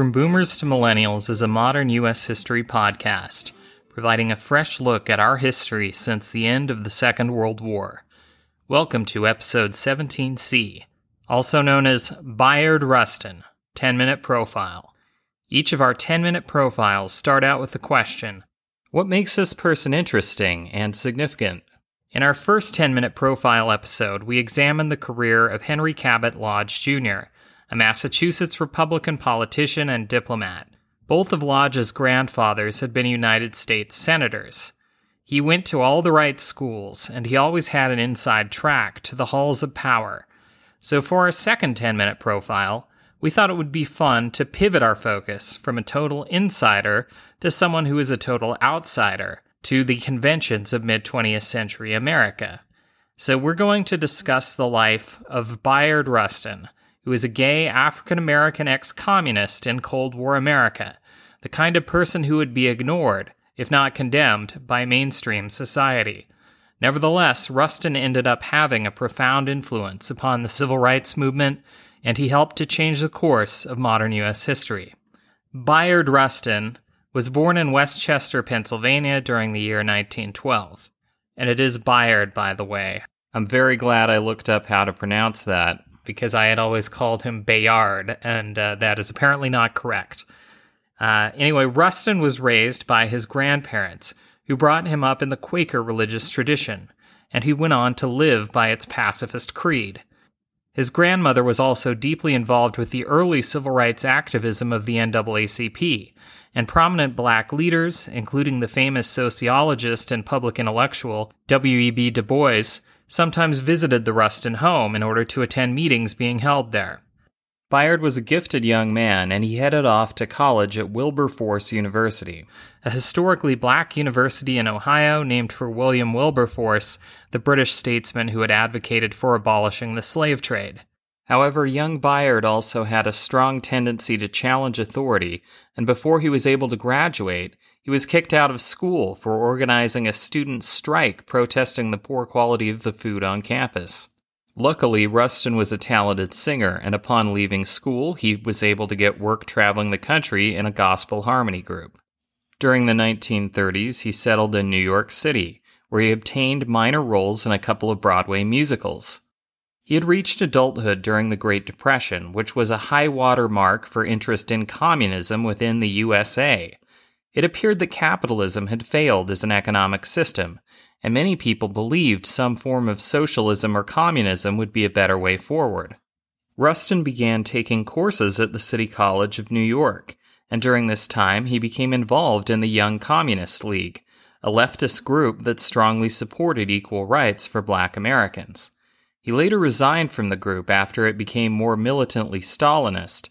From Boomers to Millennials is a modern U.S. history podcast, providing a fresh look at our history since the end of the Second World War. Welcome to episode 17C, also known as Bayard Rustin 10 Minute Profile. Each of our 10 minute profiles start out with the question What makes this person interesting and significant? In our first 10 minute profile episode, we examined the career of Henry Cabot Lodge Jr a Massachusetts Republican politician and diplomat. Both of Lodge's grandfathers had been United States senators. He went to all the right schools, and he always had an inside track to the halls of power. So, for our second 10 minute profile, we thought it would be fun to pivot our focus from a total insider to someone who is a total outsider to the conventions of mid 20th century America. So, we're going to discuss the life of Bayard Rustin, who is a gay African American ex communist in Cold War America, the kind of person who would be ignored, if not condemned, by mainstream society. Nevertheless, Rustin ended up having a profound influence upon the civil rights movement, and he helped to change the course of modern U.S. history. Bayard Rustin was born in West Chester, Pennsylvania during the year 1912. And it is Bayard, by the way. I'm very glad I looked up how to pronounce that because I had always called him Bayard, and uh, that is apparently not correct. Uh, anyway, Rustin was raised by his grandparents, who brought him up in the Quaker religious tradition, and he went on to live by its pacifist creed. His grandmother was also deeply involved with the early civil rights activism of the NAACP, and prominent black leaders, including the famous sociologist and public intellectual W.E.B. Du Bois, sometimes visited the Rustin home in order to attend meetings being held there. Bayard was a gifted young man, and he headed off to college at Wilberforce University, a historically black university in Ohio named for William Wilberforce, the British statesman who had advocated for abolishing the slave trade. However, young Bayard also had a strong tendency to challenge authority, and before he was able to graduate, he was kicked out of school for organizing a student strike protesting the poor quality of the food on campus. Luckily, Rustin was a talented singer, and upon leaving school, he was able to get work traveling the country in a gospel harmony group. During the 1930s, he settled in New York City, where he obtained minor roles in a couple of Broadway musicals. He had reached adulthood during the Great Depression, which was a high water mark for interest in communism within the USA. It appeared that capitalism had failed as an economic system, and many people believed some form of socialism or communism would be a better way forward. Rustin began taking courses at the City College of New York, and during this time he became involved in the Young Communist League, a leftist group that strongly supported equal rights for black Americans. He later resigned from the group after it became more militantly Stalinist,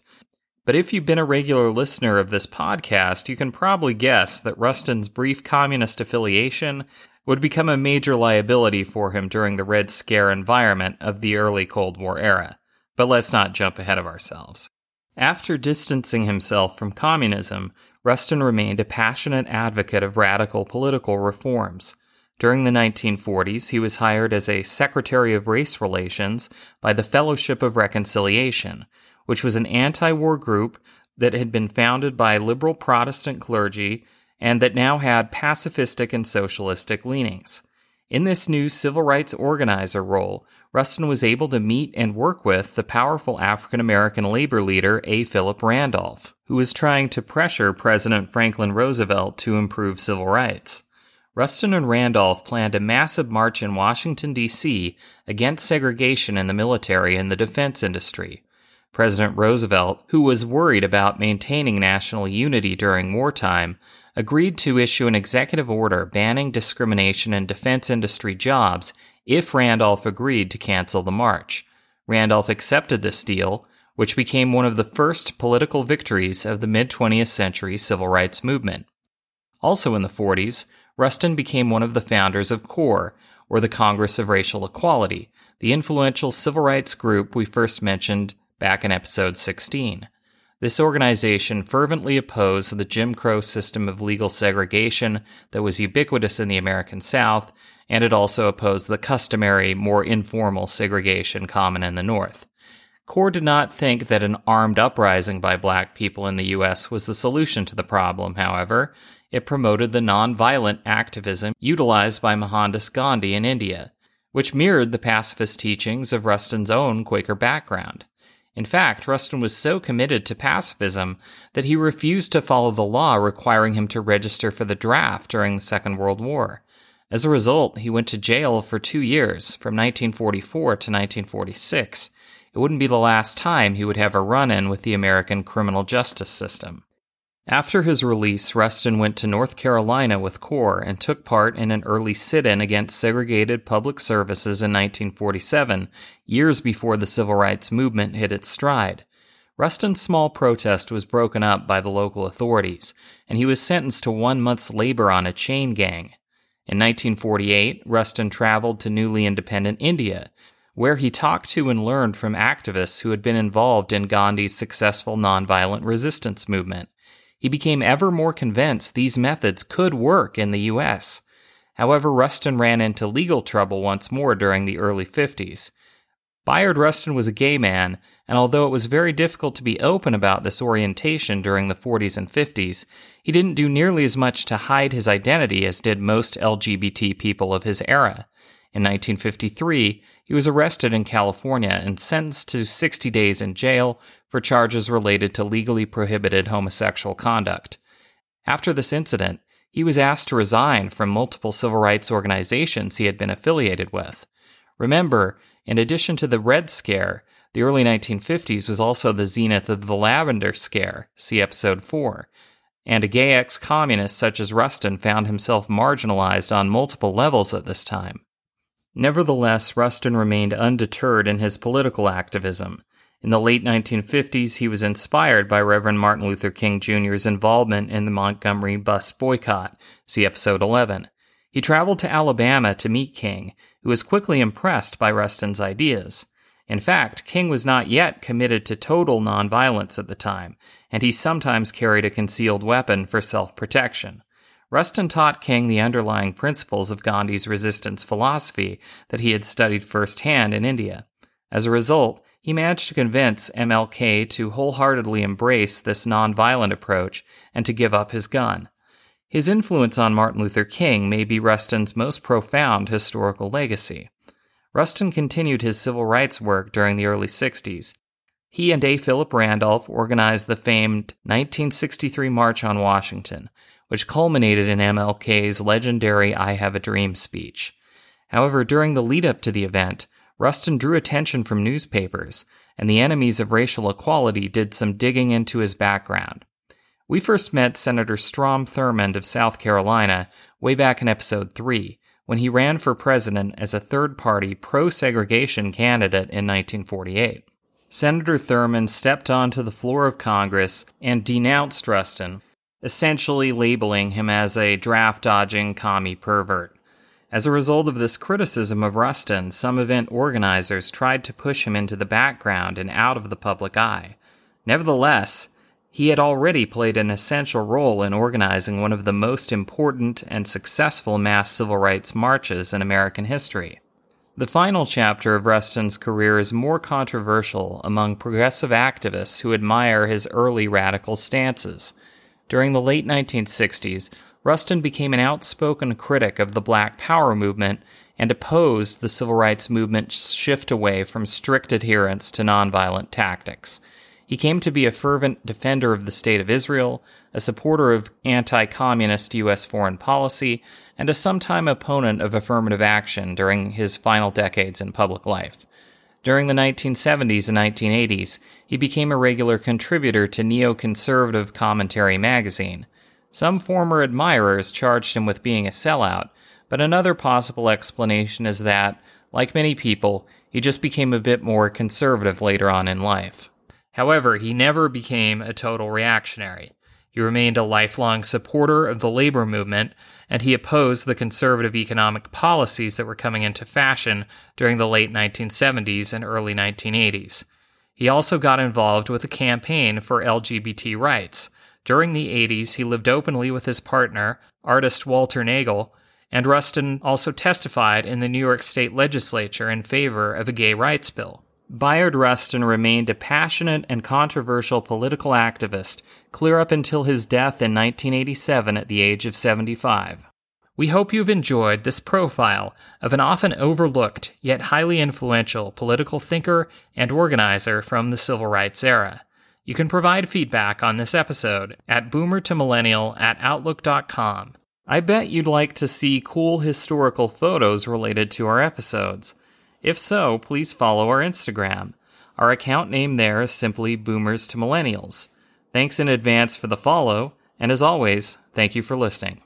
but if you've been a regular listener of this podcast, you can probably guess that Rustin's brief communist affiliation would become a major liability for him during the Red Scare environment of the early Cold War era. But let's not jump ahead of ourselves. After distancing himself from communism, Rustin remained a passionate advocate of radical political reforms. During the 1940s, he was hired as a Secretary of Race Relations by the Fellowship of Reconciliation, which was an anti war group that had been founded by liberal Protestant clergy and that now had pacifistic and socialistic leanings. In this new civil rights organizer role, Rustin was able to meet and work with the powerful African American labor leader A. Philip Randolph, who was trying to pressure President Franklin Roosevelt to improve civil rights. Rustin and Randolph planned a massive march in Washington, D.C. against segregation in the military and the defense industry, President Roosevelt, who was worried about maintaining national unity during wartime, agreed to issue an executive order banning discrimination in defense industry jobs if Randolph agreed to cancel the march. Randolph accepted this deal, which became one of the first political victories of the mid 20th century civil rights movement. Also in the 40s, Rustin became one of the founders of CORE, or the Congress of Racial Equality, the influential civil rights group we first mentioned back in episode 16. This organization fervently opposed the Jim Crow system of legal segregation that was ubiquitous in the American South, and it also opposed the customary, more informal segregation common in the North. CORE did not think that an armed uprising by black people in the US was the solution to the problem, however. It promoted the nonviolent activism utilized by Mohandas Gandhi in India, which mirrored the pacifist teachings of Rustin's own Quaker background. In fact, Rustin was so committed to pacifism that he refused to follow the law requiring him to register for the draft during the Second World War. As a result, he went to jail for two years, from 1944 to 1946 it wouldn't be the last time he would have a run in with the American criminal justice system. After his release, Rustin went to North Carolina with CORE and took part in an early sit in against segregated public services in 1947, years before the civil rights movement hit its stride. Rustin's small protest was broken up by the local authorities, and he was sentenced to one month's labor on a chain gang. In 1948, Rustin traveled to newly independent India, where he talked to and learned from activists who had been involved in Gandhi's successful nonviolent resistance movement. He became ever more convinced these methods could work in the U.S. However, Rustin ran into legal trouble once more during the early 50s. Bayard Rustin was a gay man, and although it was very difficult to be open about this orientation during the 40s and 50s, he didn't do nearly as much to hide his identity as did most LGBT people of his era. In 1953, he was arrested in California and sentenced to 60 days in jail for charges related to legally prohibited homosexual conduct. After this incident, he was asked to resign from multiple civil rights organizations he had been affiliated with. Remember, in addition to the Red Scare, the early 1950s was also the zenith of the Lavender Scare, see episode 4, and a gay ex communist such as Rustin found himself marginalized on multiple levels at this time. Nevertheless, Rustin remained undeterred in his political activism. In the late 1950s, he was inspired by Reverend Martin Luther King Jr.'s involvement in the Montgomery bus boycott. See episode 11. He traveled to Alabama to meet King, who was quickly impressed by Rustin's ideas. In fact, King was not yet committed to total nonviolence at the time, and he sometimes carried a concealed weapon for self protection. Rustin taught King the underlying principles of Gandhi's resistance philosophy that he had studied firsthand in India. As a result, he managed to convince MLK to wholeheartedly embrace this nonviolent approach and to give up his gun. His influence on Martin Luther King may be Rustin's most profound historical legacy. Rustin continued his civil rights work during the early 60s. He and A. Philip Randolph organized the famed 1963 March on Washington, which culminated in MLK's legendary I Have a Dream speech. However, during the lead up to the event, Rustin drew attention from newspapers, and the enemies of racial equality did some digging into his background. We first met Senator Strom Thurmond of South Carolina way back in episode 3, when he ran for president as a third party pro segregation candidate in 1948. Senator Thurmond stepped onto the floor of Congress and denounced Rustin essentially labeling him as a draft dodging commie pervert. As a result of this criticism of Rustin, some event organizers tried to push him into the background and out of the public eye. Nevertheless, he had already played an essential role in organizing one of the most important and successful mass civil rights marches in American history. The final chapter of Rustin's career is more controversial among progressive activists who admire his early radical stances. During the late 1960s, Rustin became an outspoken critic of the Black Power movement and opposed the civil rights movement's shift away from strict adherence to nonviolent tactics. He came to be a fervent defender of the State of Israel, a supporter of anti communist U.S. foreign policy, and a sometime opponent of affirmative action during his final decades in public life. During the 1970s and 1980s, he became a regular contributor to neoconservative Commentary magazine. Some former admirers charged him with being a sellout, but another possible explanation is that, like many people, he just became a bit more conservative later on in life. However, he never became a total reactionary. He remained a lifelong supporter of the labor movement, and he opposed the conservative economic policies that were coming into fashion during the late 1970s and early 1980s. He also got involved with a campaign for LGBT rights. During the 80s, he lived openly with his partner, artist Walter Naegle, and Rustin also testified in the New York State legislature in favor of a gay rights bill. Bayard Rustin remained a passionate and controversial political activist clear up until his death in 1987 at the age of 75. We hope you've enjoyed this profile of an often overlooked yet highly influential political thinker and organizer from the civil rights era. You can provide feedback on this episode at boomertomillennial at outlook.com. I bet you'd like to see cool historical photos related to our episodes. If so, please follow our Instagram. Our account name there is simply Boomers to Millennials. Thanks in advance for the follow, and as always, thank you for listening.